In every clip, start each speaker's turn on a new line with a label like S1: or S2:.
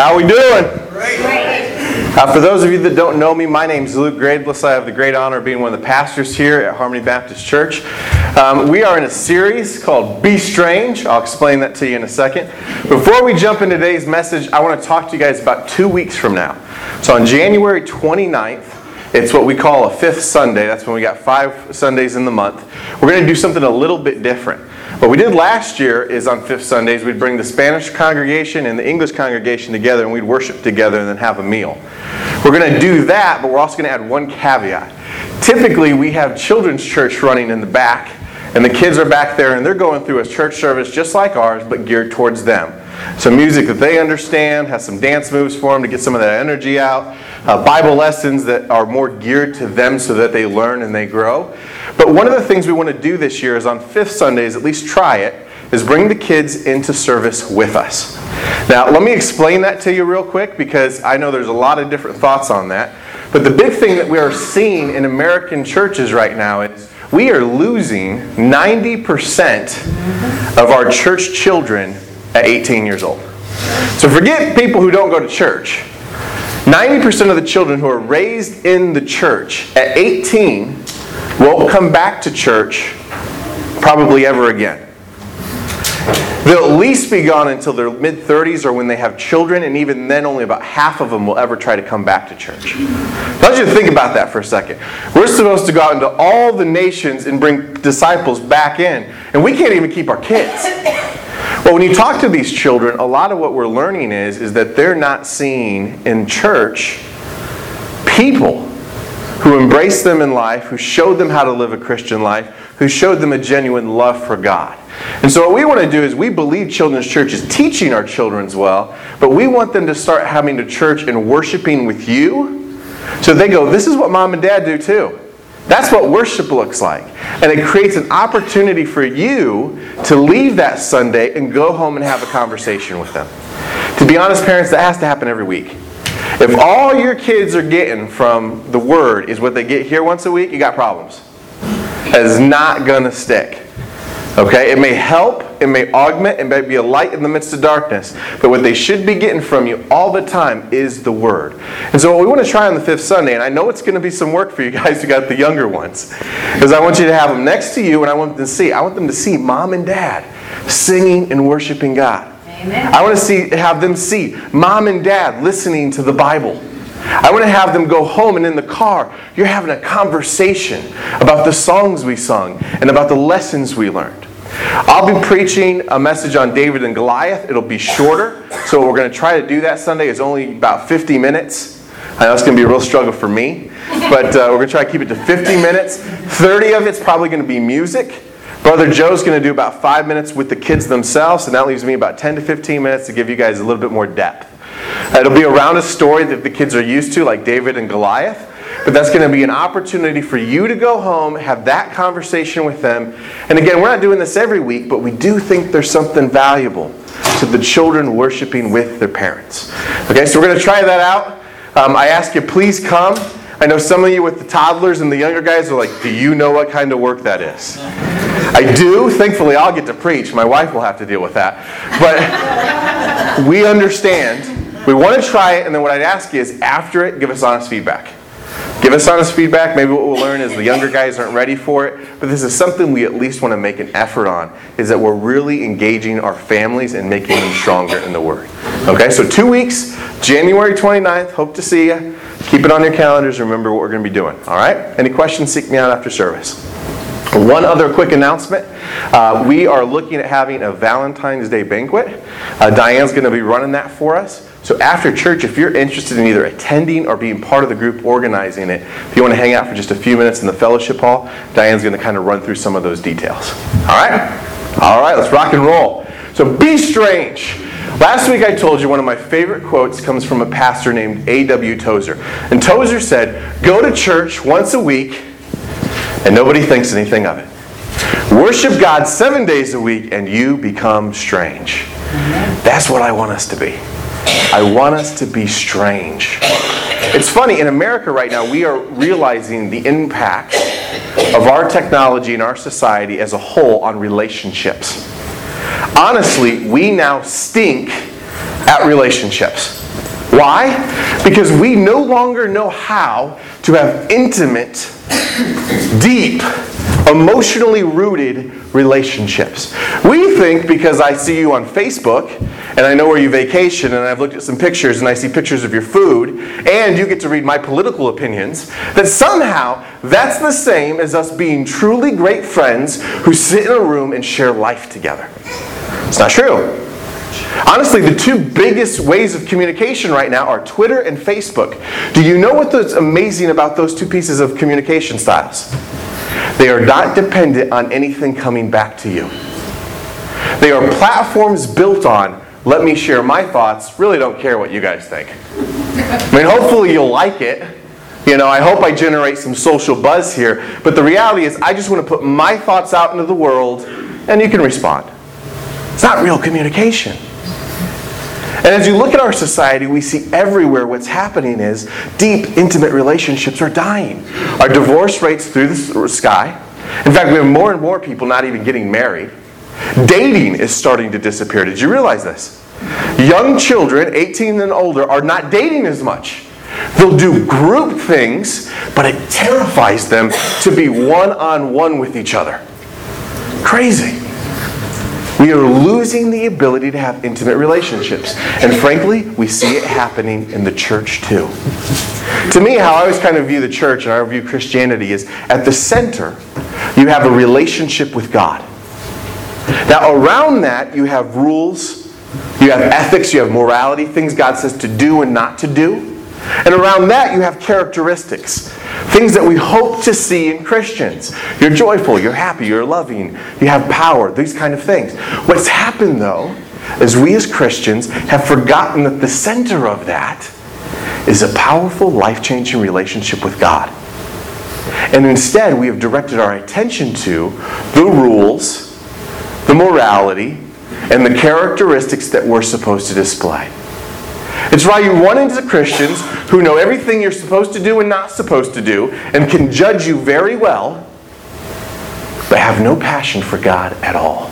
S1: How we doing? Uh, for those of you that don't know me, my name is Luke Gradeless. I have the great honor of being one of the pastors here at Harmony Baptist Church. Um, we are in a series called Be Strange. I'll explain that to you in a second. Before we jump into today's message, I want to talk to you guys about two weeks from now. So on January 29th, it's what we call a fifth Sunday. That's when we got five Sundays in the month. We're going to do something a little bit different. What we did last year is on fifth Sundays, we'd bring the Spanish congregation and the English congregation together and we'd worship together and then have a meal. We're going to do that, but we're also going to add one caveat. Typically, we have children's church running in the back, and the kids are back there and they're going through a church service just like ours, but geared towards them. Some music that they understand, has some dance moves for them to get some of that energy out, uh, Bible lessons that are more geared to them so that they learn and they grow. But one of the things we want to do this year is on fifth Sundays, at least try it, is bring the kids into service with us. Now, let me explain that to you real quick because I know there's a lot of different thoughts on that. But the big thing that we are seeing in American churches right now is we are losing 90% of our church children at 18 years old. So forget people who don't go to church. 90% of the children who are raised in the church at 18 won't come back to church probably ever again. They'll at least be gone until their mid 30s or when they have children, and even then, only about half of them will ever try to come back to church. I want you to think about that for a second. We're supposed to go out into all the nations and bring disciples back in, and we can't even keep our kids. Well, when you talk to these children, a lot of what we're learning is, is that they're not seeing in church people who embraced them in life, who showed them how to live a Christian life, who showed them a genuine love for God. And so, what we want to do is we believe children's church is teaching our children well, but we want them to start having to church and worshiping with you so they go, This is what mom and dad do too. That's what worship looks like. And it creates an opportunity for you to leave that Sunday and go home and have a conversation with them. To be honest, parents, that has to happen every week. If all your kids are getting from the Word is what they get here once a week, you got problems. Is not going to stick. Okay? It may help, it may augment, it may be a light in the midst of darkness. But what they should be getting from you all the time is the Word. And so, what we want to try on the fifth Sunday, and I know it's going to be some work for you guys who got the younger ones, is I want you to have them next to you and I want them to see. I want them to see mom and dad singing and worshiping God.
S2: Amen.
S1: I want to see have them see mom and dad listening to the Bible. I want to have them go home and in the car, you're having a conversation about the songs we sung and about the lessons we learned. I'll be preaching a message on David and Goliath. It'll be shorter. So, we're going to try to do that Sunday is only about 50 minutes. I know it's going to be a real struggle for me, but uh, we're going to try to keep it to 50 minutes. 30 of it's probably going to be music. Brother Joe's going to do about five minutes with the kids themselves, and that leaves me about 10 to 15 minutes to give you guys a little bit more depth. It'll be around a story that the kids are used to, like David and Goliath. But that's going to be an opportunity for you to go home, have that conversation with them. And again, we're not doing this every week, but we do think there's something valuable to the children worshiping with their parents. Okay, so we're going to try that out. Um, I ask you, please come. I know some of you with the toddlers and the younger guys are like, do you know what kind of work that is? I do. Thankfully, I'll get to preach. My wife will have to deal with that. But we understand. We want to try it, and then what I'd ask you is after it, give us honest feedback. Give us honest feedback. Maybe what we'll learn is the younger guys aren't ready for it, but this is something we at least want to make an effort on, is that we're really engaging our families and making them stronger in the Word. Okay, so two weeks, January 29th. Hope to see you. Keep it on your calendars. Remember what we're going to be doing. All right? Any questions, seek me out after service. One other quick announcement. Uh, we are looking at having a Valentine's Day banquet. Uh, Diane's going to be running that for us. So after church, if you're interested in either attending or being part of the group organizing it, if you want to hang out for just a few minutes in the fellowship hall, Diane's going to kind of run through some of those details. All right? All right, let's rock and roll. So be strange. Last week I told you one of my favorite quotes comes from a pastor named A.W. Tozer. And Tozer said, Go to church once a week and nobody thinks anything of it. Worship God seven days a week and you become strange. That's what I want us to be. I want us to be strange. It's funny, in America right now, we are realizing the impact of our technology and our society as a whole on relationships. Honestly, we now stink at relationships. Why? Because we no longer know how to have intimate, deep, emotionally rooted relationships. We think because I see you on Facebook and I know where you vacation and I've looked at some pictures and I see pictures of your food and you get to read my political opinions, that somehow that's the same as us being truly great friends who sit in a room and share life together. It's not true. Honestly, the two biggest ways of communication right now are Twitter and Facebook. Do you know what's amazing about those two pieces of communication styles? They are not dependent on anything coming back to you. They are platforms built on let me share my thoughts, really don't care what you guys think. I mean, hopefully you'll like it. You know, I hope I generate some social buzz here, but the reality is I just want to put my thoughts out into the world and you can respond. It's not real communication. And as you look at our society, we see everywhere what's happening is deep, intimate relationships are dying. Our divorce rates through the sky. In fact, we have more and more people not even getting married. Dating is starting to disappear. Did you realize this? Young children, 18 and older, are not dating as much. They'll do group things, but it terrifies them to be one on one with each other. Crazy. We are losing the ability to have intimate relationships. And frankly, we see it happening in the church too. To me, how I always kind of view the church and I view Christianity is at the center, you have a relationship with God. Now, around that, you have rules, you have ethics, you have morality, things God says to do and not to do. And around that, you have characteristics, things that we hope to see in Christians. You're joyful, you're happy, you're loving, you have power, these kind of things. What's happened, though, is we as Christians have forgotten that the center of that is a powerful, life changing relationship with God. And instead, we have directed our attention to the rules, the morality, and the characteristics that we're supposed to display. It's why you run into Christians who know everything you're supposed to do and not supposed to do and can judge you very well, but have no passion for God at all.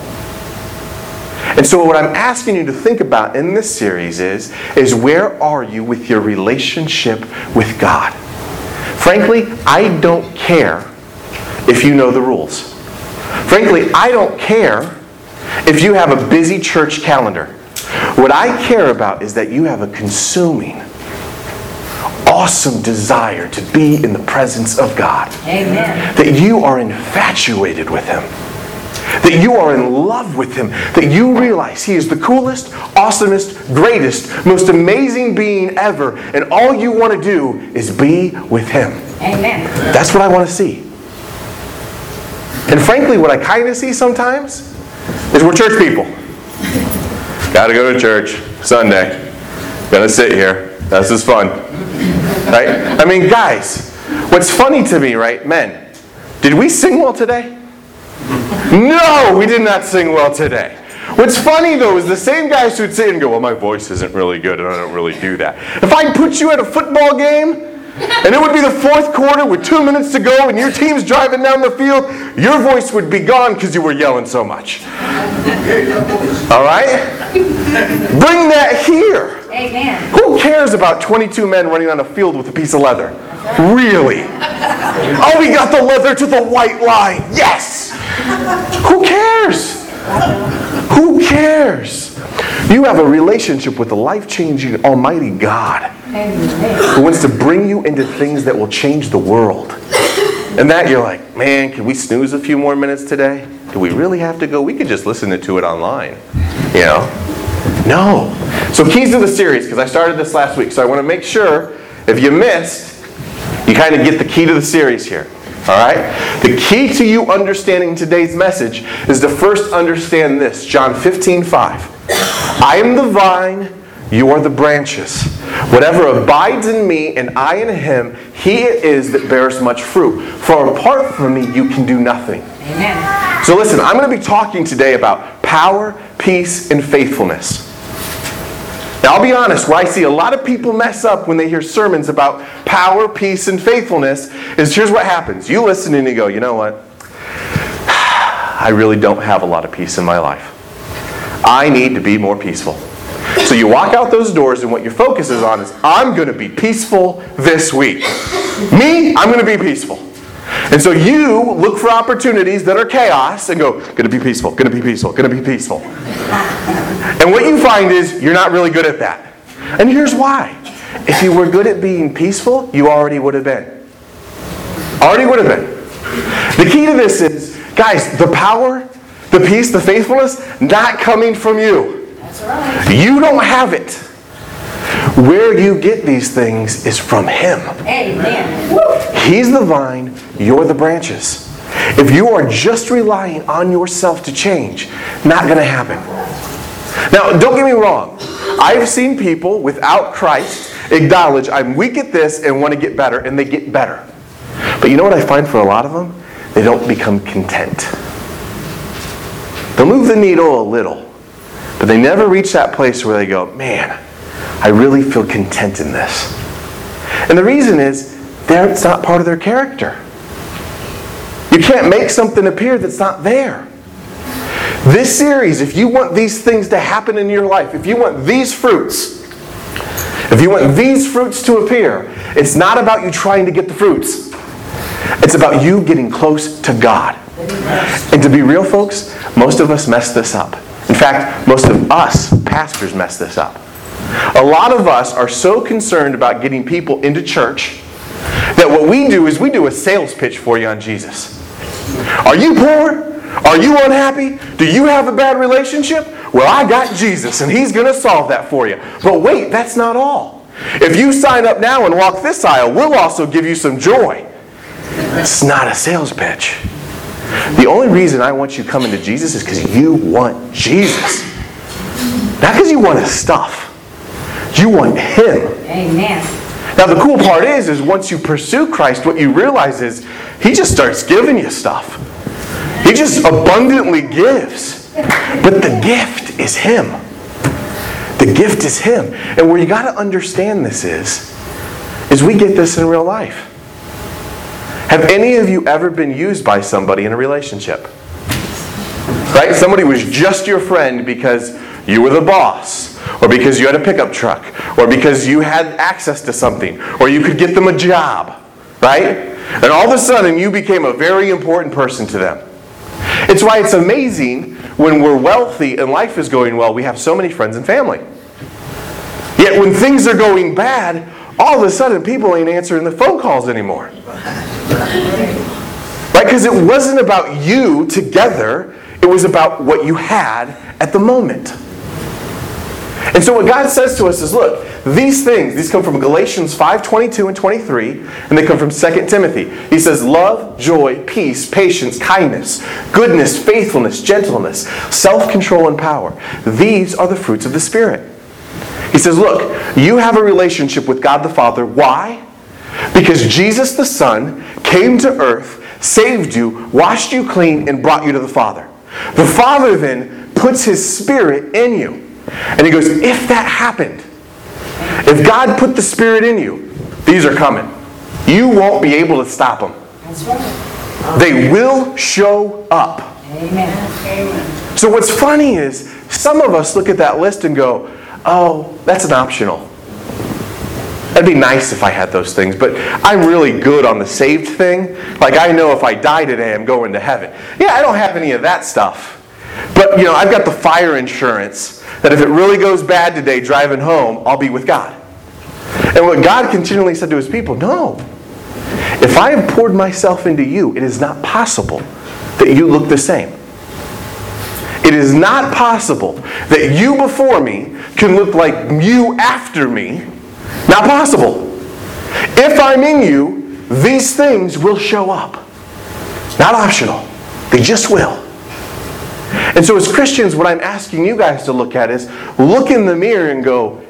S1: And so what I'm asking you to think about in this series is, is where are you with your relationship with God? Frankly, I don't care if you know the rules. Frankly, I don't care if you have a busy church calendar. What I care about is that you have a consuming, awesome desire to be in the presence of God.
S2: Amen.
S1: That you are infatuated with Him. That you are in love with Him. That you realize He is the coolest, awesomest, greatest, most amazing being ever. And all you want to do is be with Him.
S2: Amen.
S1: That's what I want to see. And frankly, what I kind of see sometimes is we're church people. Got to go to church Sunday. Gonna sit here. This is fun. Right? I mean, guys, what's funny to me, right? Men, did we sing well today? No, we did not sing well today. What's funny though is the same guys who'd sit and go, Well, my voice isn't really good and I don't really do that. If I put you at a football game and it would be the fourth quarter with two minutes to go and your team's driving down the field, your voice would be gone because you were yelling so much. All right? Bring that here.
S2: Amen.
S1: Who cares about 22 men running on a field with a piece of leather? Really? Oh, we got the leather to the white line. Yes. Who cares? Who cares? You have a relationship with the life changing Almighty God who wants to bring you into things that will change the world. And that you're like, man, can we snooze a few more minutes today? Do we really have to go? We could just listen to it online. You know? No. So, keys to the series, because I started this last week. So, I want to make sure if you missed, you kind of get the key to the series here. All right? The key to you understanding today's message is to first understand this John 15, 5. I am the vine, you are the branches. Whatever abides in me and I in him, he it is that bears much fruit. For apart from me, you can do nothing.
S2: Amen.
S1: So listen, I'm going to be talking today about power, peace, and faithfulness. Now, I'll be honest, where I see a lot of people mess up when they hear sermons about power, peace, and faithfulness is here's what happens. You listen and you go, you know what? I really don't have a lot of peace in my life. I need to be more peaceful. So you walk out those doors, and what your focus is on is I'm going to be peaceful this week. Me, I'm going to be peaceful. And so you look for opportunities that are chaos and go, gonna be peaceful, gonna be peaceful, gonna be peaceful. And what you find is you're not really good at that. And here's why. If you were good at being peaceful, you already would have been. Already would have been. The key to this is, guys, the power, the peace, the faithfulness, not coming from you.
S2: That's right.
S1: You don't have it. Where you get these things is from Him.
S2: Amen. Woo.
S1: He's the vine, you're the branches. If you are just relying on yourself to change, not going to happen. Now, don't get me wrong. I've seen people without Christ acknowledge I'm weak at this and want to get better, and they get better. But you know what I find for a lot of them? They don't become content. They'll move the needle a little, but they never reach that place where they go, man, I really feel content in this. And the reason is, that's not part of their character. You can't make something appear that's not there. This series, if you want these things to happen in your life, if you want these fruits, if you want these fruits to appear, it's not about you trying to get the fruits. It's about you getting close to God. And to be real, folks, most of us mess this up. In fact, most of us pastors mess this up. A lot of us are so concerned about getting people into church that what we do is we do a sales pitch for you on Jesus. Are you poor? Are you unhappy? Do you have a bad relationship? Well, I got Jesus and He's going to solve that for you. But wait, that's not all. If you sign up now and walk this aisle, we'll also give you some joy. It's not a sales pitch. The only reason I want you coming to Jesus is because you want Jesus. Not because you want his stuff. You want him.
S2: Amen.
S1: Now the cool part is, is once you pursue Christ, what you realize is he just starts giving you stuff. He just abundantly gives. But the gift is him. The gift is him. And where you got to understand this is, is we get this in real life. Have any of you ever been used by somebody in a relationship? Right? Somebody was just your friend because you were the boss, or because you had a pickup truck, or because you had access to something, or you could get them a job. Right? And all of a sudden, you became a very important person to them. It's why it's amazing when we're wealthy and life is going well, we have so many friends and family. Yet when things are going bad, all of a sudden people ain't answering the phone calls anymore. Right? Because it wasn't about you together, it was about what you had at the moment. And so what God says to us is look, these things, these come from Galatians 5 22 and 23, and they come from 2 Timothy. He says, love, joy, peace, patience, kindness, goodness, faithfulness, gentleness, self control, and power. These are the fruits of the Spirit. He says, look, you have a relationship with God the Father. Why? Because Jesus the Son came to earth, saved you, washed you clean, and brought you to the Father. The Father then puts His Spirit in you. And He goes, if that happened, if God put the Spirit in you, these are coming. You won't be able to stop them.
S2: Right.
S1: They will show up.
S2: Amen. Amen.
S1: So what's funny is some of us look at that list and go, oh, that's an optional. That'd be nice if I had those things, but I'm really good on the saved thing. Like I know if I die today, I'm going to heaven. Yeah, I don't have any of that stuff. But you know, I've got the fire insurance that if it really goes bad today driving home, I'll be with God. And what God continually said to his people, no. If I have poured myself into you, it is not possible that you look the same. It is not possible that you before me can look like you after me. Not possible. If I'm in you, these things will show up. Not optional. They just will. And so, as Christians, what I'm asking you guys to look at is look in the mirror and go,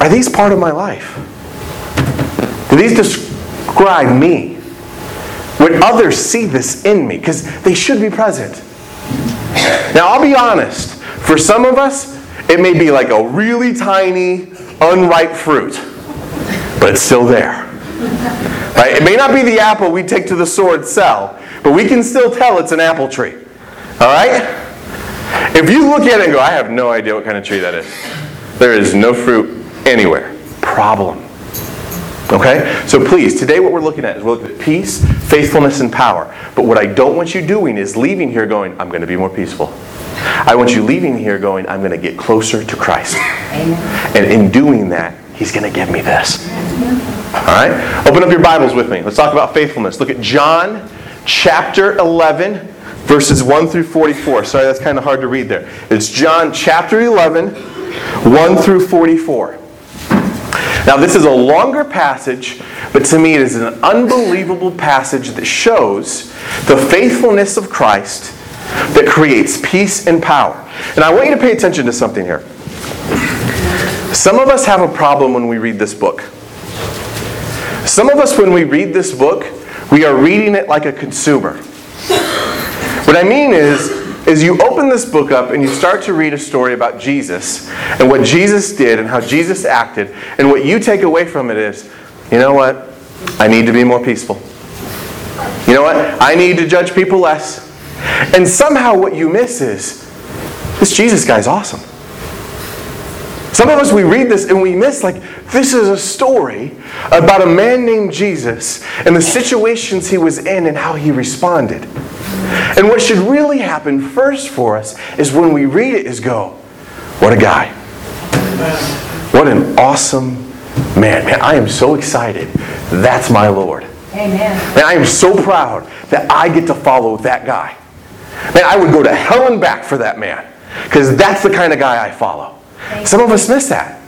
S1: are these part of my life? Do these describe me? Would others see this in me? Because they should be present. Now, I'll be honest. For some of us, it may be like a really tiny, unripe fruit, but it's still there. Right? It may not be the apple we take to the sword sell, but we can still tell it's an apple tree. All right? If you look at it and go, I have no idea what kind of tree that is. There is no fruit anywhere. Problem. Okay? So please, today what we're looking at is we're looking at peace, faithfulness, and power. But what I don't want you doing is leaving here going, I'm going to be more peaceful. I want you leaving here going, I'm going to get closer to Christ.
S2: Amen.
S1: And in doing that, He's going to give me this. All right? Open up your Bibles with me. Let's talk about faithfulness. Look at John chapter 11, verses 1 through 44. Sorry, that's kind of hard to read there. It's John chapter 11, 1 through 44. Now, this is a longer passage, but to me it is an unbelievable passage that shows the faithfulness of Christ that creates peace and power. And I want you to pay attention to something here. Some of us have a problem when we read this book. Some of us, when we read this book, we are reading it like a consumer. What I mean is, is you open this book up and you start to read a story about Jesus and what Jesus did and how Jesus acted, and what you take away from it is, you know what? I need to be more peaceful. You know what? I need to judge people less. And somehow what you miss is, this Jesus guy's awesome. Some of us, we read this and we miss, like, this is a story about a man named Jesus and the situations he was in and how he responded. And what should really happen first for us is when we read it, is go, what a guy. What an awesome man. Man, I am so excited. That's my Lord.
S2: Amen.
S1: Man, I am so proud that I get to follow that guy. Man, I would go to hell and back for that man because that's the kind of guy I follow. Some of us miss that.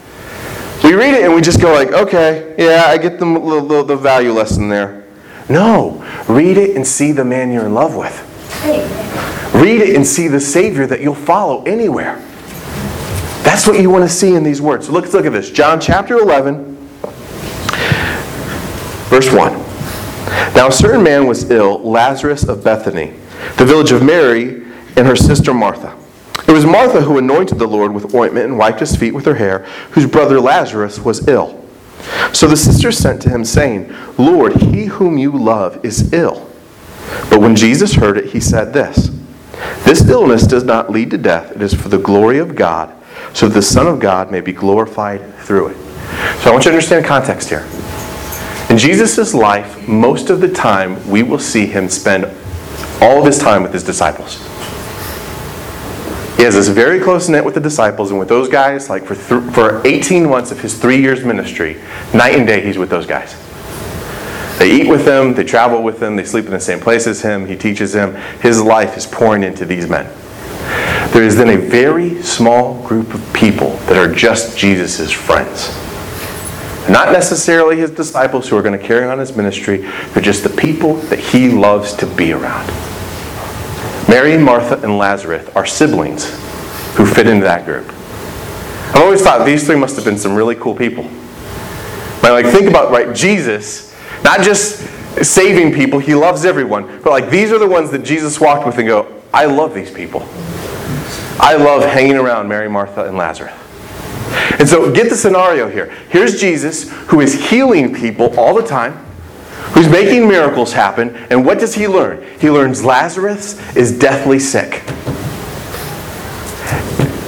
S1: We read it and we just go like, okay, yeah, I get the, the, the value lesson there. No, read it and see the man you're in love with. Read it and see the Savior that you'll follow anywhere. That's what you want to see in these words. So look, look at this. John chapter 11, verse 1. Now a certain man was ill, Lazarus of Bethany, the village of Mary and her sister Martha. It was Martha who anointed the Lord with ointment and wiped his feet with her hair, whose brother Lazarus was ill. So the sisters sent to him, saying, Lord, he whom you love is ill. But when Jesus heard it, he said this This illness does not lead to death, it is for the glory of God, so that the Son of God may be glorified through it. So I want you to understand the context here. In Jesus' life, most of the time, we will see him spend all of his time with his disciples. He has this very close knit with the disciples and with those guys, like for, th- for 18 months of his three years ministry, night and day, he's with those guys. They eat with him, they travel with him, they sleep in the same place as him, he teaches them. His life is pouring into these men. There is then a very small group of people that are just Jesus' friends. Not necessarily his disciples who are going to carry on his ministry, they're just the people that he loves to be around. Mary, Martha, and Lazarus are siblings who fit into that group. I've always thought these three must have been some really cool people. But like think about right, Jesus, not just saving people, he loves everyone, but like these are the ones that Jesus walked with and go, I love these people. I love hanging around Mary, Martha, and Lazarus. And so get the scenario here. Here's Jesus who is healing people all the time, who's making miracles happen, and what does he learn? He learns Lazarus is deathly sick.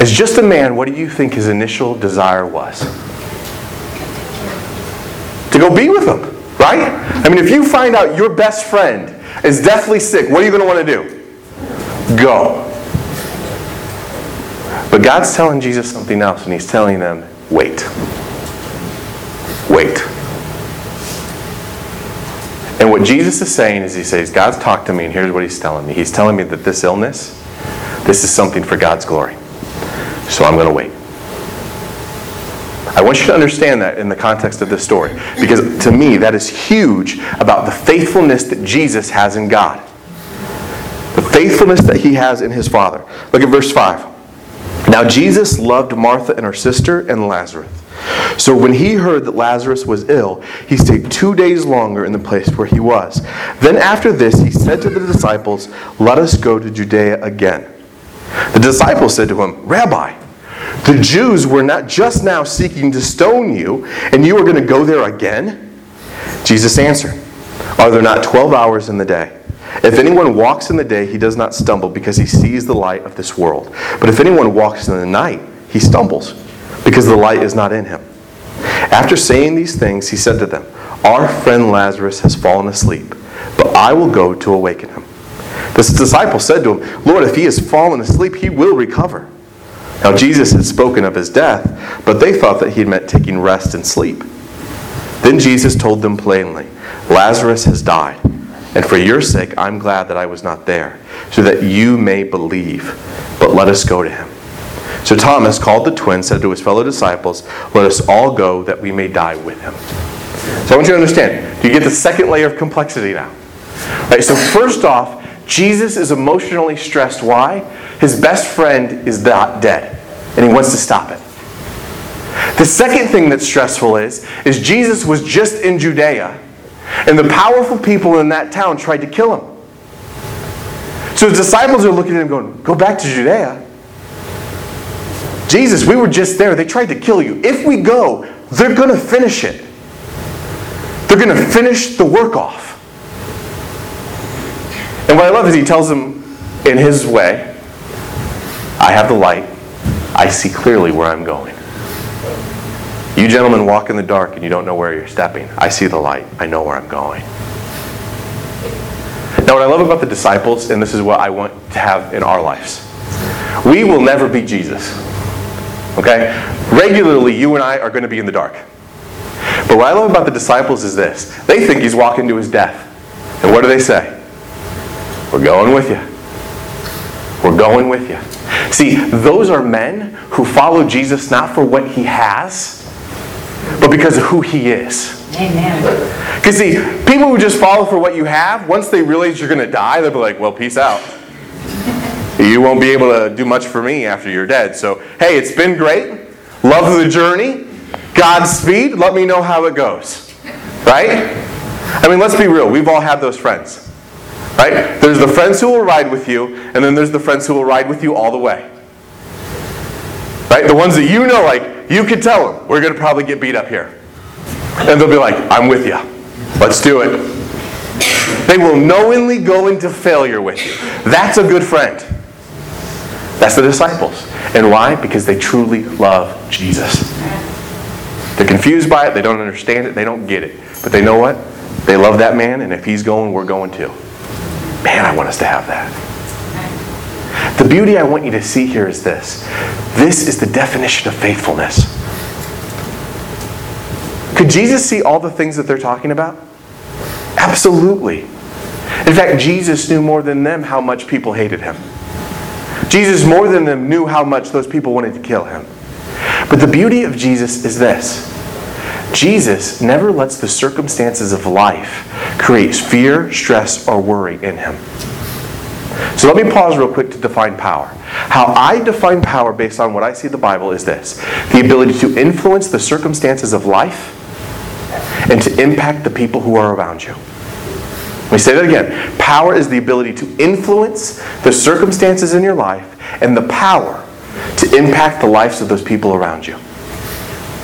S1: As just a man, what do you think his initial desire was? To go be with him, right? I mean, if you find out your best friend is deathly sick, what are you going to want to do? Go. But God's telling Jesus something else, and He's telling them, wait. Wait. And what Jesus is saying is, He says, God's talked to me, and here's what He's telling me. He's telling me that this illness, this is something for God's glory. So I'm going to wait. I want you to understand that in the context of this story. Because to me, that is huge about the faithfulness that Jesus has in God. The faithfulness that he has in his Father. Look at verse 5. Now Jesus loved Martha and her sister and Lazarus. So when he heard that Lazarus was ill, he stayed two days longer in the place where he was. Then after this, he said to the disciples, Let us go to Judea again. The disciples said to him, Rabbi, the Jews were not just now seeking to stone you, and you are going to go there again? Jesus answered, Are there not 12 hours in the day? If anyone walks in the day, he does not stumble because he sees the light of this world. But if anyone walks in the night, he stumbles because the light is not in him. After saying these things, he said to them, Our friend Lazarus has fallen asleep, but I will go to awaken him. The disciples said to him, Lord, if he has fallen asleep, he will recover. Now Jesus had spoken of his death, but they thought that he meant taking rest and sleep. Then Jesus told them plainly, Lazarus has died, and for your sake I'm glad that I was not there, so that you may believe. But let us go to him. So Thomas called the twin, said to his fellow disciples, Let us all go that we may die with him. So I want you to understand, Do you get the second layer of complexity now. Right, so first off, Jesus is emotionally stressed. Why? His best friend is not dead, and he wants to stop it. The second thing that's stressful is, is Jesus was just in Judea, and the powerful people in that town tried to kill him. So his disciples are looking at him going, Go back to Judea. Jesus, we were just there. They tried to kill you. If we go, they're going to finish it. They're going to finish the work off. And what I love is he tells them in his way, I have the light. I see clearly where I'm going. You gentlemen walk in the dark and you don't know where you're stepping. I see the light. I know where I'm going. Now, what I love about the disciples, and this is what I want to have in our lives, we will never be Jesus. Okay? Regularly, you and I are going to be in the dark. But what I love about the disciples is this they think he's walking to his death. And what do they say? We're going with you. We're going with you. See, those are men who follow Jesus not for what he has, but because of who he is.
S2: Amen.
S1: Because see, people who just follow for what you have, once they realize you're going to die, they'll be like, well, peace out. You won't be able to do much for me after you're dead. So, hey, it's been great. Love the journey. Godspeed. Let me know how it goes. Right? I mean, let's be real. We've all had those friends. Right? There's the friends who will ride with you, and then there's the friends who will ride with you all the way. Right? The ones that you know, like, you could tell them, we're going to probably get beat up here. And they'll be like, I'm with you. Let's do it. They will knowingly go into failure with you. That's a good friend. That's the disciples. And why? Because they truly love Jesus. They're confused by it, they don't understand it, they don't get it. But they know what? They love that man, and if he's going, we're going too. Man, I want us to have that. The beauty I want you to see here is this this is the definition of faithfulness. Could Jesus see all the things that they're talking about? Absolutely. In fact, Jesus knew more than them how much people hated him. Jesus, more than them, knew how much those people wanted to kill him. But the beauty of Jesus is this Jesus never lets the circumstances of life create fear, stress, or worry in him. So let me pause real quick to define power. How I define power based on what I see in the Bible is this the ability to influence the circumstances of life and to impact the people who are around you. Let me say that again. Power is the ability to influence the circumstances in your life and the power to impact the lives of those people around you.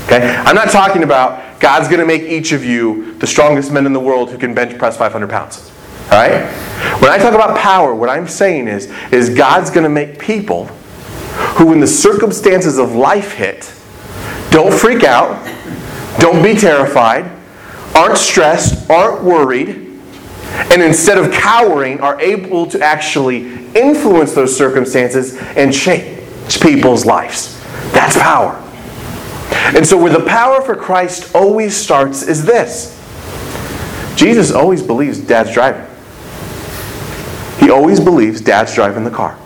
S1: Okay? I'm not talking about God's going to make each of you the strongest men in the world who can bench press 500 pounds. All right? When I talk about power, what I'm saying is, is God's going to make people who, when the circumstances of life hit, don't freak out, don't be terrified, aren't stressed, aren't worried, and instead of cowering, are able to actually influence those circumstances and change people's lives. That's power. And so, where the power for Christ always starts is this Jesus always believes dad's driving. He always believes dad's driving the car.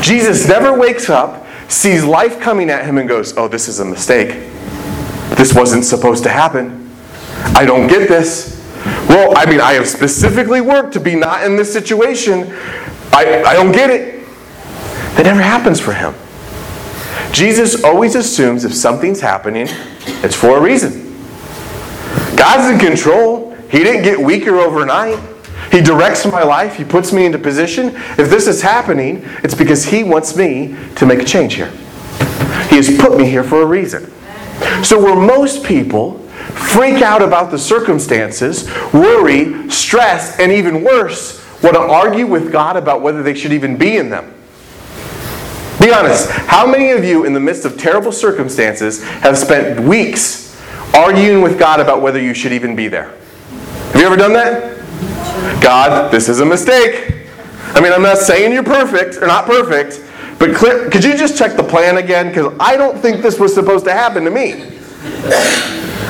S1: Jesus never wakes up, sees life coming at him, and goes, Oh, this is a mistake. This wasn't supposed to happen. I don't get this. Well, I mean, I have specifically worked to be not in this situation. I, I don't get it. That never happens for him. Jesus always assumes if something's happening, it's for a reason. God's in control. He didn't get weaker overnight. He directs my life. He puts me into position. If this is happening, it's because He wants me to make a change here. He has put me here for a reason. So, where most people freak out about the circumstances, worry, stress, and even worse, want to argue with God about whether they should even be in them. Be honest. How many of you, in the midst of terrible circumstances, have spent weeks arguing with God about whether you should even be there? Have you ever done that? God, this is a mistake. I mean, I'm not saying you're perfect or not perfect, but clear, could you just check the plan again? Because I don't think this was supposed to happen to me.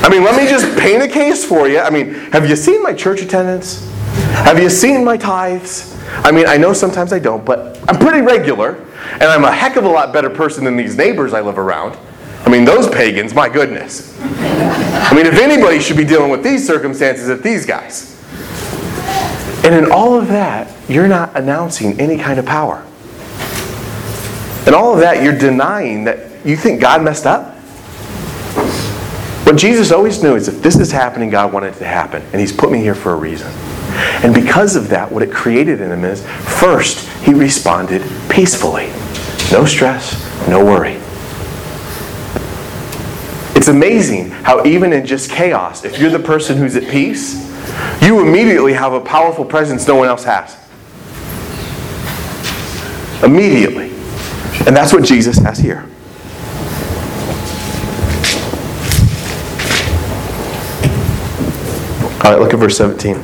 S1: I mean, let me just paint a case for you. I mean, have you seen my church attendance? Have you seen my tithes? I mean, I know sometimes I don't, but I'm pretty regular, and I'm a heck of a lot better person than these neighbors I live around. I mean, those pagans, my goodness. I mean, if anybody should be dealing with these circumstances, it's these guys. And in all of that, you're not announcing any kind of power. In all of that, you're denying that you think God messed up. What Jesus always knew is if this is happening, God wanted it to happen. And He's put me here for a reason. And because of that, what it created in him is first, he responded peacefully. No stress, no worry. It's amazing how, even in just chaos, if you're the person who's at peace, you immediately have a powerful presence no one else has. Immediately. And that's what Jesus has here. All right, look at verse 17.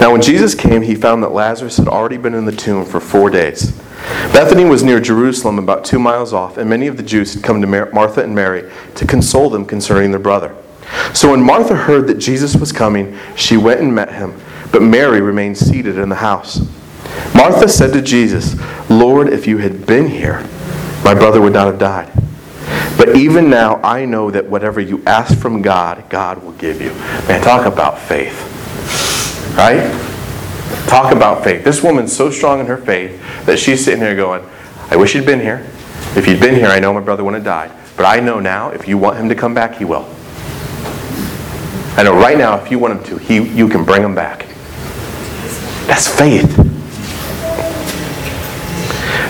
S1: Now, when Jesus came, he found that Lazarus had already been in the tomb for four days. Bethany was near Jerusalem, about two miles off, and many of the Jews had come to Martha and Mary to console them concerning their brother. So when Martha heard that Jesus was coming, she went and met him, but Mary remained seated in the house. Martha said to Jesus, Lord, if you had been here, my brother would not have died. But even now, I know that whatever you ask from God, God will give you. Man, talk about faith. Right? Talk about faith. This woman's so strong in her faith that she's sitting there going, I wish you'd been here. If you'd been here, I know my brother wouldn't have died. But I know now, if you want him to come back, he will. I know right now, if you want him to, he, you can bring him back. That's faith.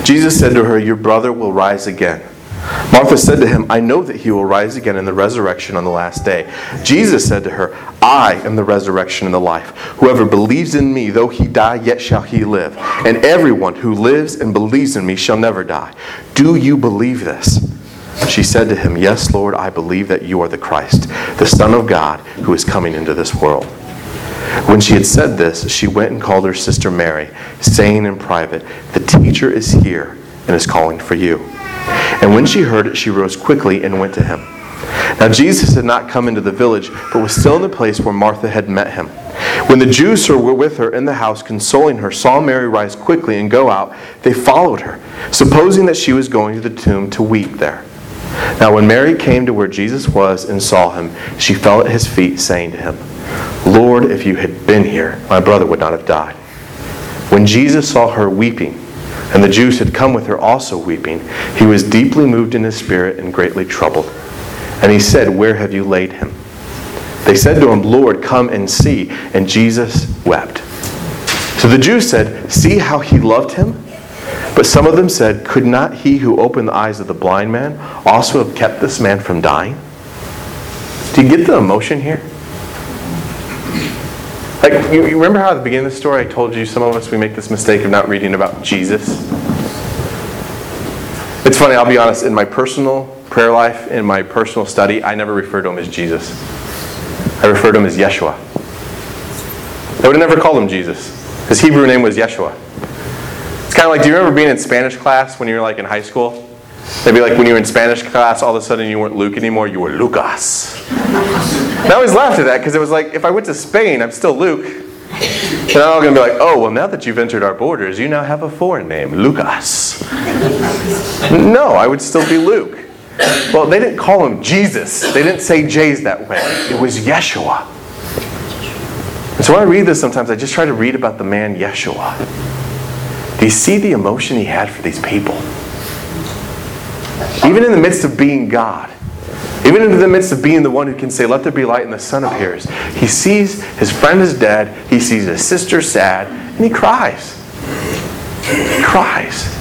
S1: Jesus said to her, Your brother will rise again. Martha said to him, I know that he will rise again in the resurrection on the last day. Jesus said to her, I am the resurrection and the life. Whoever believes in me, though he die, yet shall he live. And everyone who lives and believes in me shall never die. Do you believe this? She said to him, Yes, Lord, I believe that you are the Christ, the Son of God, who is coming into this world. When she had said this, she went and called her sister Mary, saying in private, The teacher is here and is calling for you. And when she heard it, she rose quickly and went to him. Now Jesus had not come into the village, but was still in the place where Martha had met him. When the Jews who were with her in the house, consoling her, saw Mary rise quickly and go out, they followed her, supposing that she was going to the tomb to weep there. Now when Mary came to where Jesus was and saw him, she fell at his feet, saying to him, Lord, if you had been here, my brother would not have died. When Jesus saw her weeping, and the Jews had come with her also weeping. He was deeply moved in his spirit and greatly troubled. And he said, Where have you laid him? They said to him, Lord, come and see. And Jesus wept. So the Jews said, See how he loved him? But some of them said, Could not he who opened the eyes of the blind man also have kept this man from dying? Do you get the emotion here? Like, you, you remember how at the beginning of the story I told you some of us we make this mistake of not reading about Jesus? It's funny, I'll be honest, in my personal prayer life, in my personal study, I never refer to him as Jesus. I refer to him as Yeshua. I would have never called him Jesus. His Hebrew name was Yeshua. It's kind of like, do you remember being in Spanish class when you were like in high school? Maybe like when you were in Spanish class, all of a sudden you weren't Luke anymore, you were Lucas. I always laughed at that because it was like, if I went to Spain, I'm still Luke. And I'm all going to be like, oh, well, now that you've entered our borders, you now have a foreign name, Lucas. No, I would still be Luke. Well, they didn't call him Jesus. They didn't say J's that way. It was Yeshua. And so when I read this sometimes, I just try to read about the man Yeshua. Do you see the emotion he had for these people? Even in the midst of being God, even in the midst of being the one who can say, Let there be light, and the sun appears, he sees his friend is dead, he sees his sister sad, and he cries. He cries.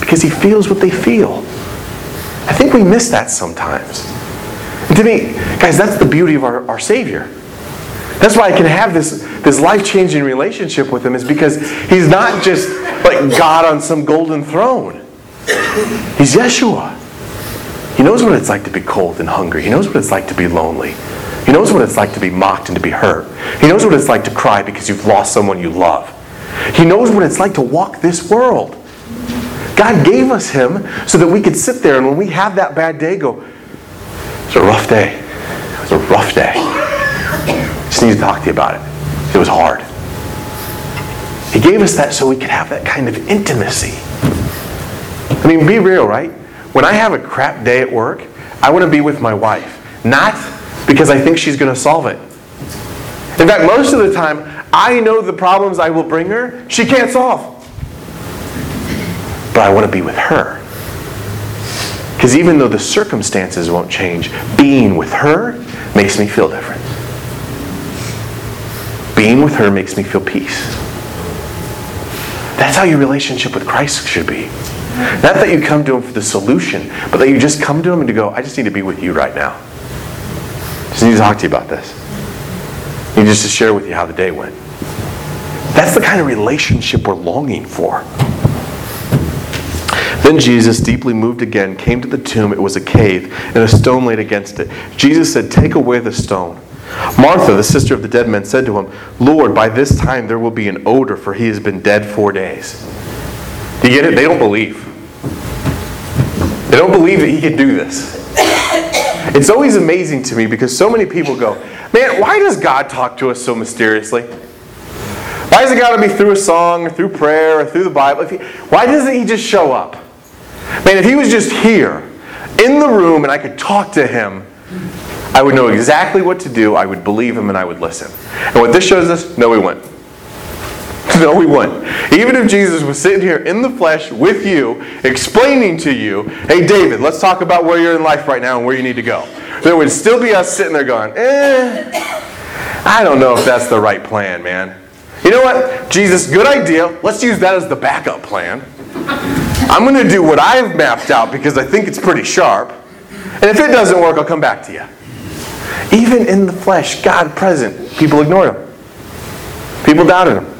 S1: Because he feels what they feel. I think we miss that sometimes. And to me, guys, that's the beauty of our, our Savior. That's why I can have this, this life changing relationship with him, is because he's not just like God on some golden throne. He's Yeshua. He knows what it's like to be cold and hungry. He knows what it's like to be lonely. He knows what it's like to be mocked and to be hurt. He knows what it's like to cry because you've lost someone you love. He knows what it's like to walk this world. God gave us Him so that we could sit there and when we have that bad day, go, it's a rough day. It was a rough day. Just need to talk to you about it. It was hard. He gave us that so we could have that kind of intimacy. I mean, be real, right? When I have a crap day at work, I want to be with my wife. Not because I think she's going to solve it. In fact, most of the time, I know the problems I will bring her, she can't solve. But I want to be with her. Because even though the circumstances won't change, being with her makes me feel different. Being with her makes me feel peace. That's how your relationship with Christ should be. Not that you come to Him for the solution, but that you just come to Him and to go, I just need to be with you right now. Just need to talk to you about this. Need just to share with you how the day went. That's the kind of relationship we're longing for. Then Jesus, deeply moved again, came to the tomb. It was a cave, and a stone laid against it. Jesus said, Take away the stone. Martha, the sister of the dead man, said to him, Lord, by this time there will be an odor, for he has been dead four days. Do you get it? They don't believe. They don't believe that he could do this. It's always amazing to me because so many people go, Man, why does God talk to us so mysteriously? Why does it got to be through a song or through prayer or through the Bible? He, why doesn't he just show up? Man, if he was just here in the room and I could talk to him, I would know exactly what to do. I would believe him and I would listen. And what this shows us, no, we wouldn't. No, we wouldn't. Even if Jesus was sitting here in the flesh with you, explaining to you, hey, David, let's talk about where you're in life right now and where you need to go. There would still be us sitting there going, eh, I don't know if that's the right plan, man. You know what? Jesus, good idea. Let's use that as the backup plan. I'm going to do what I've mapped out because I think it's pretty sharp. And if it doesn't work, I'll come back to you. Even in the flesh, God present, people ignored him. People doubted him.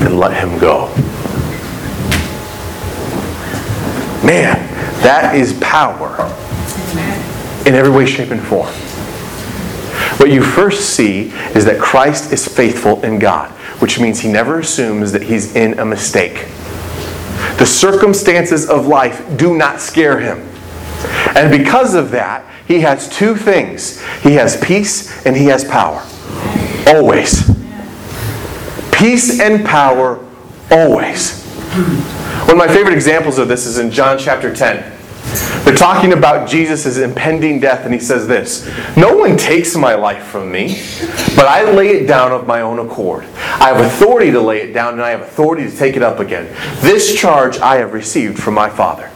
S1: and let him go. Man, that is power in every way, shape, and form. What you first see is that Christ is faithful in God, which means he never assumes that he's in a mistake. The circumstances of life do not scare him. And because of that, he has two things he has peace and he has power. Always. Peace and power, always. One of my favorite examples of this is in John chapter 10. They're talking about Jesus' impending death, and he says this No one takes my life from me, but I lay it down of my own accord. I have authority to lay it down, and I have authority to take it up again. This charge I have received from my Father.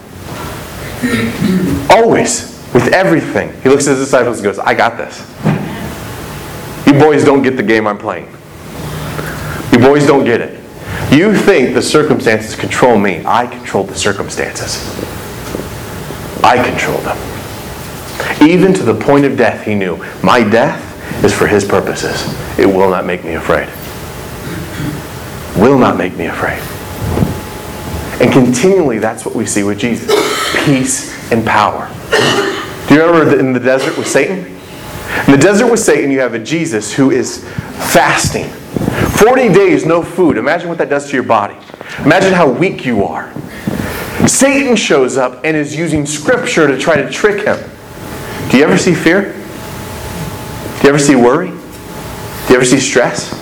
S1: Always, with everything. He looks at his disciples and goes, I got this. You boys don't get the game I'm playing. You boys don't get it. You think the circumstances control me. I control the circumstances. I control them. Even to the point of death, he knew my death is for his purposes. It will not make me afraid. Will not make me afraid. And continually, that's what we see with Jesus peace and power. Do you remember in the desert with Satan? In the desert with Satan, you have a Jesus who is fasting. 40 days, no food. Imagine what that does to your body. Imagine how weak you are. Satan shows up and is using scripture to try to trick him. Do you ever see fear? Do you ever see worry? Do you ever see stress?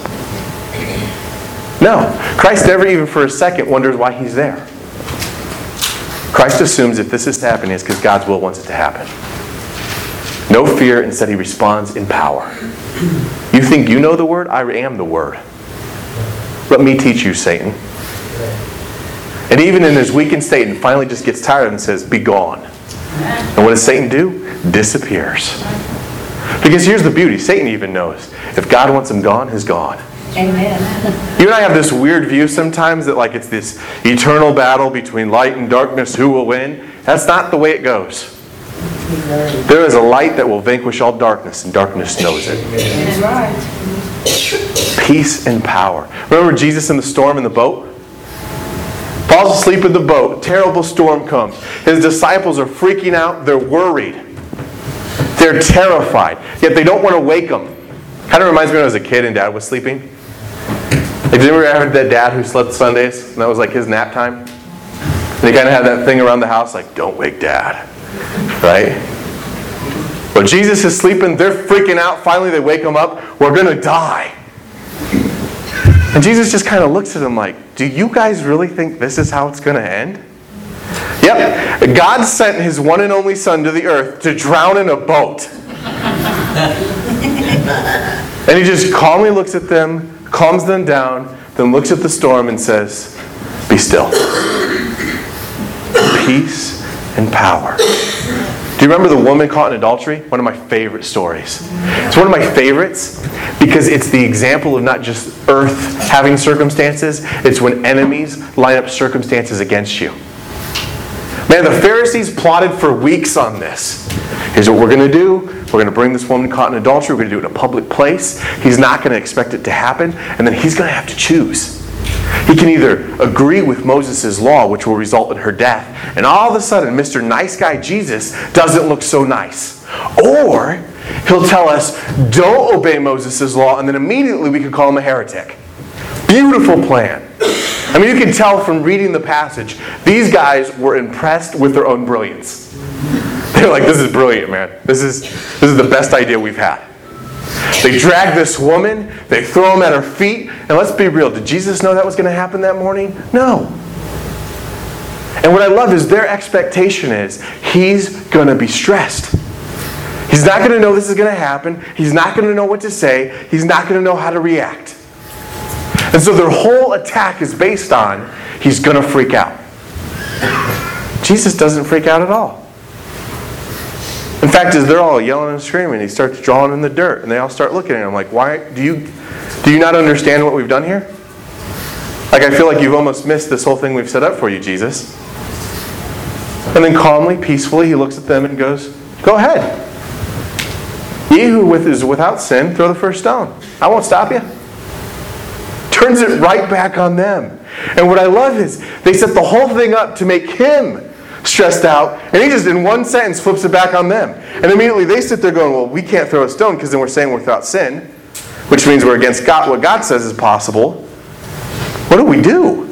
S1: No. Christ never even for a second wonders why he's there. Christ assumes if this is happening, it's because God's will wants it to happen. No fear, instead, he responds in power. You think you know the word? I am the word. Let me teach you, Satan. And even in his weakened state, and finally just gets tired and says, Be gone. And what does Satan do? Disappears. Because here's the beauty Satan even knows if God wants him gone, he's gone.
S2: Amen.
S1: You and I have this weird view sometimes that like it's this eternal battle between light and darkness, who will win? That's not the way it goes. There is a light that will vanquish all darkness, and darkness knows it.
S2: That's right.
S1: Peace and power. Remember Jesus in the storm in the boat? Falls asleep in the boat. Terrible storm comes. His disciples are freaking out. They're worried. They're terrified. Yet they don't want to wake him. Kind of reminds me when I was a kid and dad was sleeping. Did you ever have that dad who slept Sundays and that was like his nap time? And they kind of had that thing around the house like, don't wake dad. Right? But Jesus is sleeping. They're freaking out. Finally, they wake him up. We're going to die. And Jesus just kind of looks at them like, Do you guys really think this is how it's going to end? Yep. God sent his one and only son to the earth to drown in a boat. and he just calmly looks at them, calms them down, then looks at the storm and says, Be still. Peace and power. Do you remember the woman caught in adultery? One of my favorite stories. It's one of my favorites because it's the example of not just earth having circumstances, it's when enemies line up circumstances against you. Man, the Pharisees plotted for weeks on this. Here's what we're going to do. We're going to bring this woman caught in adultery. We're going to do it in a public place. He's not going to expect it to happen. And then he's going to have to choose. He can either agree with Moses' law, which will result in her death, and all of a sudden, Mr. Nice Guy Jesus doesn't look so nice. Or he'll tell us, don't obey Moses' law, and then immediately we could call him a heretic. Beautiful plan. I mean, you can tell from reading the passage, these guys were impressed with their own brilliance. They're like, this is brilliant, man. This is, this is the best idea we've had. They drag this woman, they throw him at her feet, and let's be real, did Jesus know that was going to happen that morning? No. And what I love is their expectation is he's going to be stressed. He's not going to know this is going to happen. He's not going to know what to say. He's not going to know how to react. And so their whole attack is based on he's going to freak out. Jesus doesn't freak out at all. In fact, as they're all yelling and screaming, he starts drawing in the dirt, and they all start looking at him like, "Why do you do you not understand what we've done here? Like I feel like you've almost missed this whole thing we've set up for you, Jesus." And then calmly, peacefully, he looks at them and goes, "Go ahead. Ye who is without sin, throw the first stone. I won't stop you." Turns it right back on them. And what I love is they set the whole thing up to make him stressed out, and he just in one sentence flips it back on them. And immediately they sit there going, Well, we can't throw a stone because then we're saying we're without sin, which means we're against God, what God says is possible. What do we do?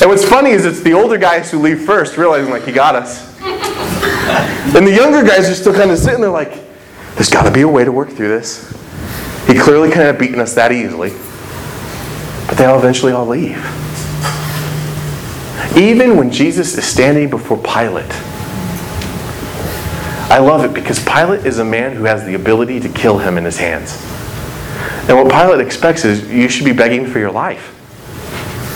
S1: And what's funny is it's the older guys who leave first, realizing like he got us. and the younger guys are still kind of sitting there like, there's got to be a way to work through this. He clearly couldn't have beaten us that easily. But they all eventually all leave. Even when Jesus is standing before Pilate, I love it because Pilate is a man who has the ability to kill him in his hands. And what Pilate expects is you should be begging for your life.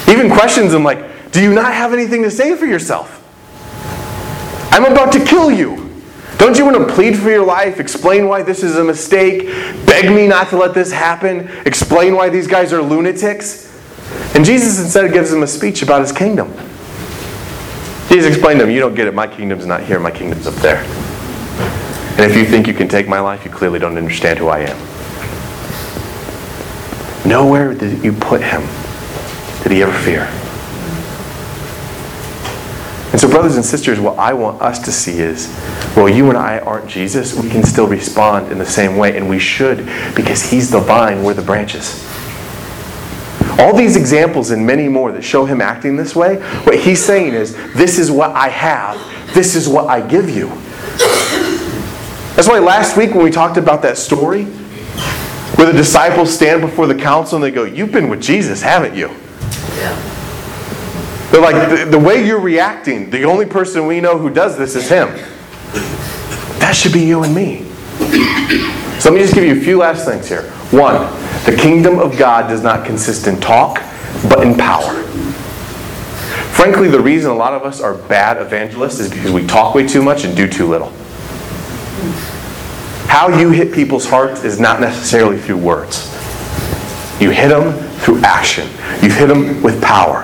S1: Even questions him like, Do you not have anything to say for yourself? I'm about to kill you. Don't you want to plead for your life? Explain why this is a mistake? Beg me not to let this happen? Explain why these guys are lunatics? And Jesus instead gives him a speech about his kingdom. Jesus explained to him, You don't get it. My kingdom's not here, my kingdom's up there. And if you think you can take my life, you clearly don't understand who I am. Nowhere did you put him did he ever fear. And so, brothers and sisters, what I want us to see is well, you and I aren't Jesus, we can still respond in the same way, and we should because he's the vine, we're the branches. All these examples and many more that show him acting this way, what he's saying is, This is what I have, this is what I give you. That's why last week when we talked about that story, where the disciples stand before the council and they go, You've been with Jesus, haven't you? Yeah. They're like, the, the way you're reacting, the only person we know who does this is him. That should be you and me. So let me just give you a few last things here. One, the kingdom of God does not consist in talk, but in power. Frankly, the reason a lot of us are bad evangelists is because we talk way too much and do too little. How you hit people's hearts is not necessarily through words. You hit them through action. You hit them with power.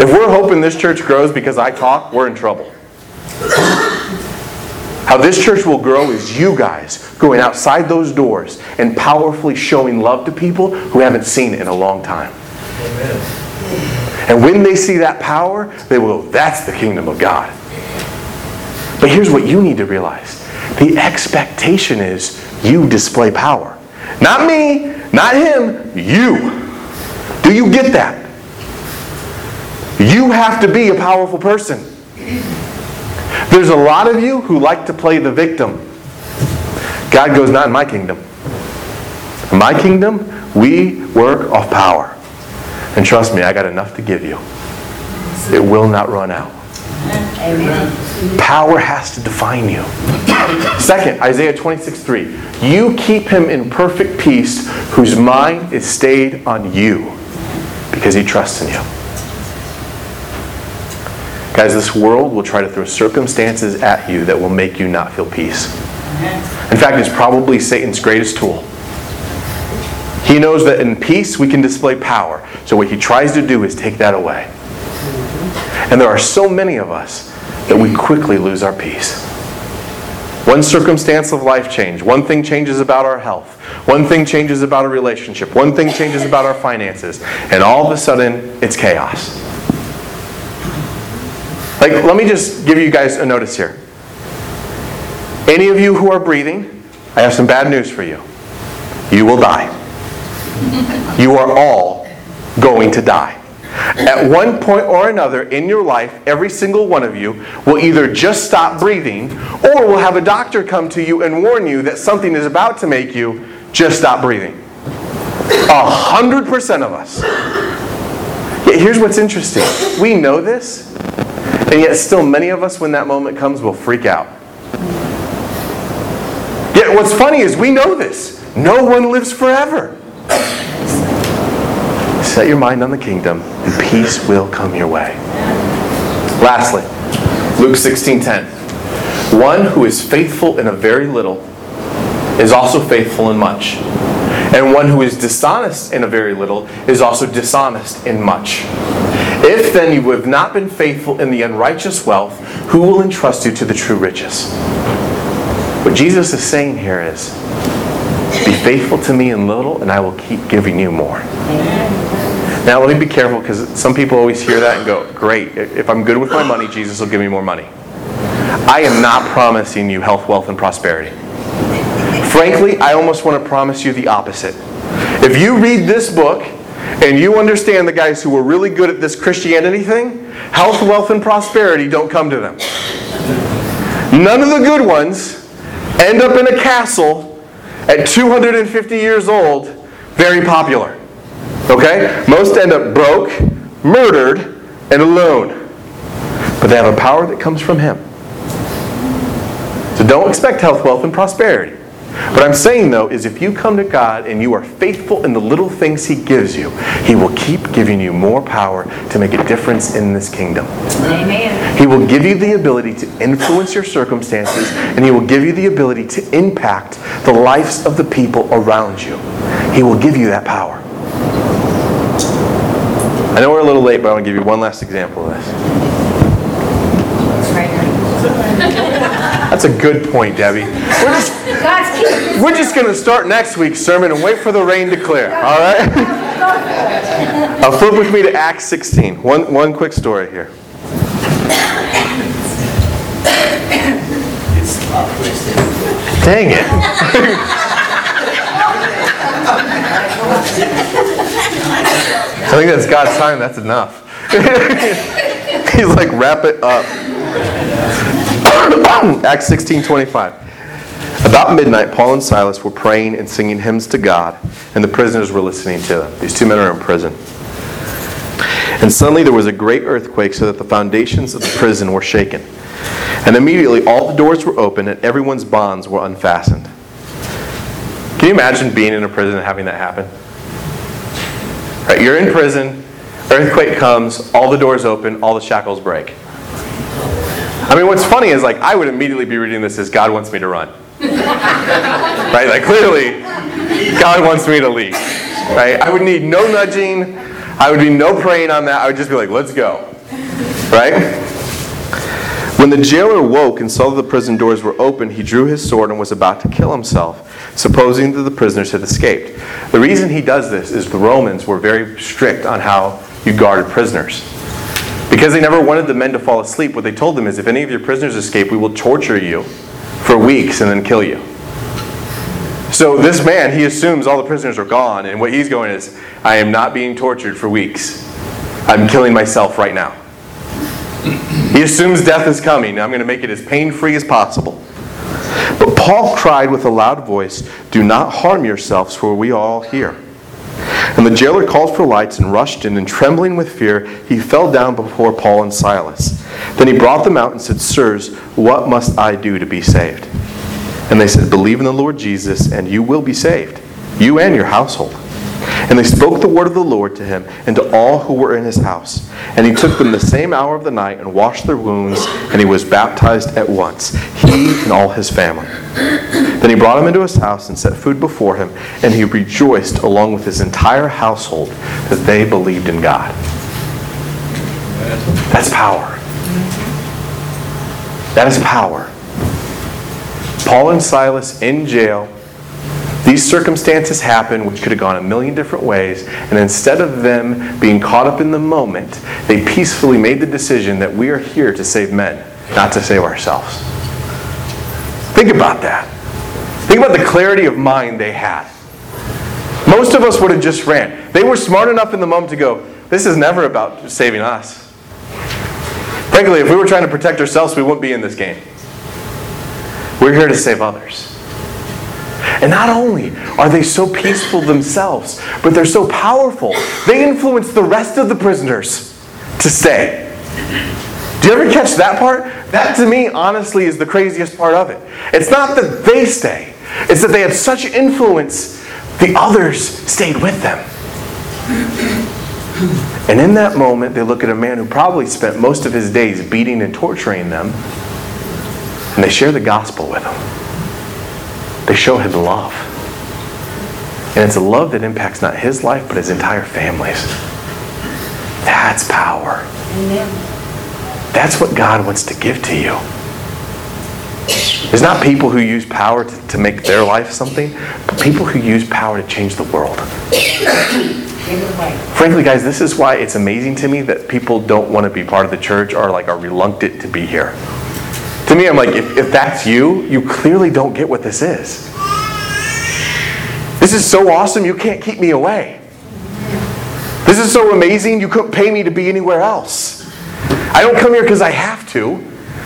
S1: If we're hoping this church grows because I talk, we're in trouble. How this church will grow is you guys going outside those doors and powerfully showing love to people who haven't seen it in a long time. Amen. And when they see that power, they will go, that's the kingdom of God. But here's what you need to realize the expectation is you display power. Not me, not him, you. Do you get that? You have to be a powerful person. There's a lot of you who like to play the victim. God goes, not in my kingdom. In my kingdom, we work off power. And trust me, I got enough to give you. It will not run out. Amen. Power has to define you. Second, Isaiah 26 3. You keep him in perfect peace whose mind is stayed on you because he trusts in you. Guys, this world will try to throw circumstances at you that will make you not feel peace. In fact, it's probably Satan's greatest tool. He knows that in peace we can display power. So what he tries to do is take that away. And there are so many of us that we quickly lose our peace. One circumstance of life change, one thing changes about our health, one thing changes about a relationship, one thing changes about our finances, and all of a sudden it's chaos. Like, let me just give you guys a notice here. Any of you who are breathing, I have some bad news for you. You will die. You are all going to die. At one point or another in your life, every single one of you will either just stop breathing or will have a doctor come to you and warn you that something is about to make you just stop breathing. A hundred percent of us. Here's what's interesting we know this, and yet still many of us, when that moment comes, will freak out. Yet what's funny is we know this. No one lives forever. Set your mind on the kingdom, and peace will come your way. Lastly, Luke 16:10. One who is faithful in a very little is also faithful in much. And one who is dishonest in a very little is also dishonest in much. If then you have not been faithful in the unrighteous wealth, who will entrust you to the true riches? What Jesus is saying here is be faithful to me in little, and I will keep giving you more. Now, let me be careful because some people always hear that and go, Great, if I'm good with my money, Jesus will give me more money. I am not promising you health, wealth, and prosperity. Frankly, I almost want to promise you the opposite. If you read this book and you understand the guys who are really good at this Christianity thing, health, wealth, and prosperity don't come to them. None of the good ones end up in a castle at 250 years old, very popular. Okay? Most end up broke, murdered, and alone. But they have a power that comes from Him. So don't expect health, wealth, and prosperity. What I'm saying though is if you come to God and you are faithful in the little things He gives you, He will keep giving you more power to make a difference in this kingdom. Amen. He will give you the ability to influence your circumstances and He will give you the ability to impact the lives of the people around you. He will give you that power. I know we're a little late, but I want to give you one last example of this. That's a good point, Debbie. We're just, we're just going to start next week's sermon and wait for the rain to clear, all right? I'll flip with me to Acts 16. One, one quick story here. Dang it. I think that's God's time. That's enough. He's like, wrap it up. Acts 16 25. About midnight, Paul and Silas were praying and singing hymns to God, and the prisoners were listening to them. These two men are in prison. And suddenly there was a great earthquake, so that the foundations of the prison were shaken. And immediately all the doors were open, and everyone's bonds were unfastened. Can you imagine being in a prison and having that happen? Right? You're in prison, earthquake comes, all the doors open, all the shackles break. I mean, what's funny is like I would immediately be reading this as God wants me to run. right? Like clearly, God wants me to leave. Right? I would need no nudging. I would be no praying on that. I would just be like, let's go. Right? When the jailer woke and saw that the prison doors were open, he drew his sword and was about to kill himself, supposing that the prisoners had escaped. The reason he does this is the Romans were very strict on how you guarded prisoners. Because they never wanted the men to fall asleep, what they told them is if any of your prisoners escape, we will torture you for weeks and then kill you. So this man, he assumes all the prisoners are gone, and what he's going is, I am not being tortured for weeks. I'm killing myself right now. He assumes death is coming. I'm going to make it as pain free as possible. But Paul cried with a loud voice, Do not harm yourselves, for we all here. And the jailer called for lights and rushed in, and trembling with fear, he fell down before Paul and Silas. Then he brought them out and said, Sirs, what must I do to be saved? And they said, Believe in the Lord Jesus, and you will be saved, you and your household. And they spoke the word of the Lord to him and to all who were in his house. And he took them the same hour of the night and washed their wounds, and he was baptized at once, he and all his family. Then he brought him into his house and set food before him, and he rejoiced along with his entire household that they believed in God. That's power. That is power. Paul and Silas in jail these circumstances happen, which could have gone a million different ways, and instead of them being caught up in the moment, they peacefully made the decision that we are here to save men, not to save ourselves. Think about that. Think about the clarity of mind they had. Most of us would have just ran. They were smart enough in the moment to go, This is never about saving us. Frankly, if we were trying to protect ourselves, we wouldn't be in this game. We're here to save others. And not only are they so peaceful themselves, but they're so powerful, they influence the rest of the prisoners to stay. Do you ever catch that part? That to me, honestly, is the craziest part of it. It's not that they stay, it's that they had such influence, the others stayed with them. And in that moment, they look at a man who probably spent most of his days beating and torturing them, and they share the gospel with him. They show him love. And it's a love that impacts not his life, but his entire family's. That's power. Amen. That's what God wants to give to you. It's not people who use power to, to make their life something, but people who use power to change the world. Frankly, guys, this is why it's amazing to me that people don't want to be part of the church or like are reluctant to be here. To me, I'm like, if, if that's you, you clearly don't get what this is. This is so awesome, you can't keep me away. This is so amazing, you couldn't pay me to be anywhere else. I don't come here because I have to.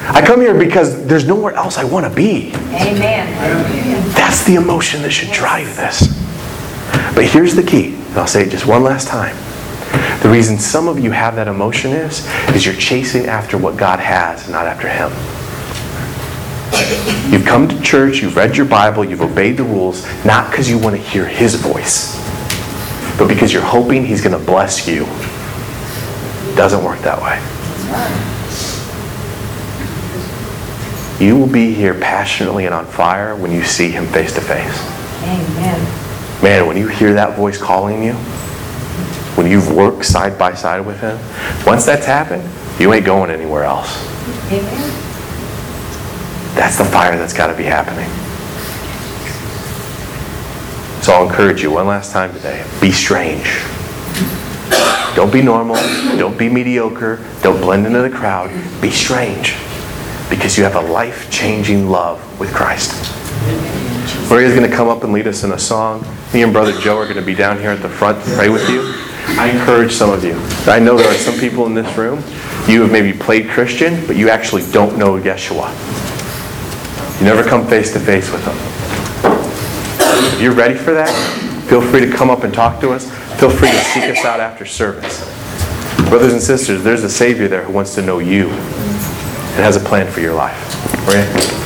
S1: I come here because there's nowhere else I want to be.
S2: Amen.
S1: That's the emotion that should drive this. But here's the key, and I'll say it just one last time. The reason some of you have that emotion is, is you're chasing after what God has, not after Him. You've come to church, you've read your Bible, you've obeyed the rules, not because you want to hear His voice, but because you're hoping He's going to bless you. It doesn't work that way. You will be here passionately and on fire when you see Him face to face.
S2: Amen.
S1: Man, when you hear that voice calling you, when you've worked side by side with Him, once that's happened, you ain't going anywhere else.
S2: Amen.
S1: That's the fire that's got to be happening. So I'll encourage you one last time today be strange. Don't be normal. Don't be mediocre. Don't blend into the crowd. Be strange because you have a life changing love with Christ. Maria's going to come up and lead us in a song. Me and Brother Joe are going to be down here at the front to pray with you. I encourage some of you. I know there are some people in this room, you have maybe played Christian, but you actually don't know Yeshua. You never come face to face with them. If you're ready for that, feel free to come up and talk to us. Feel free to seek us out after service. Brothers and sisters, there's a Savior there who wants to know you and has a plan for your life. Right?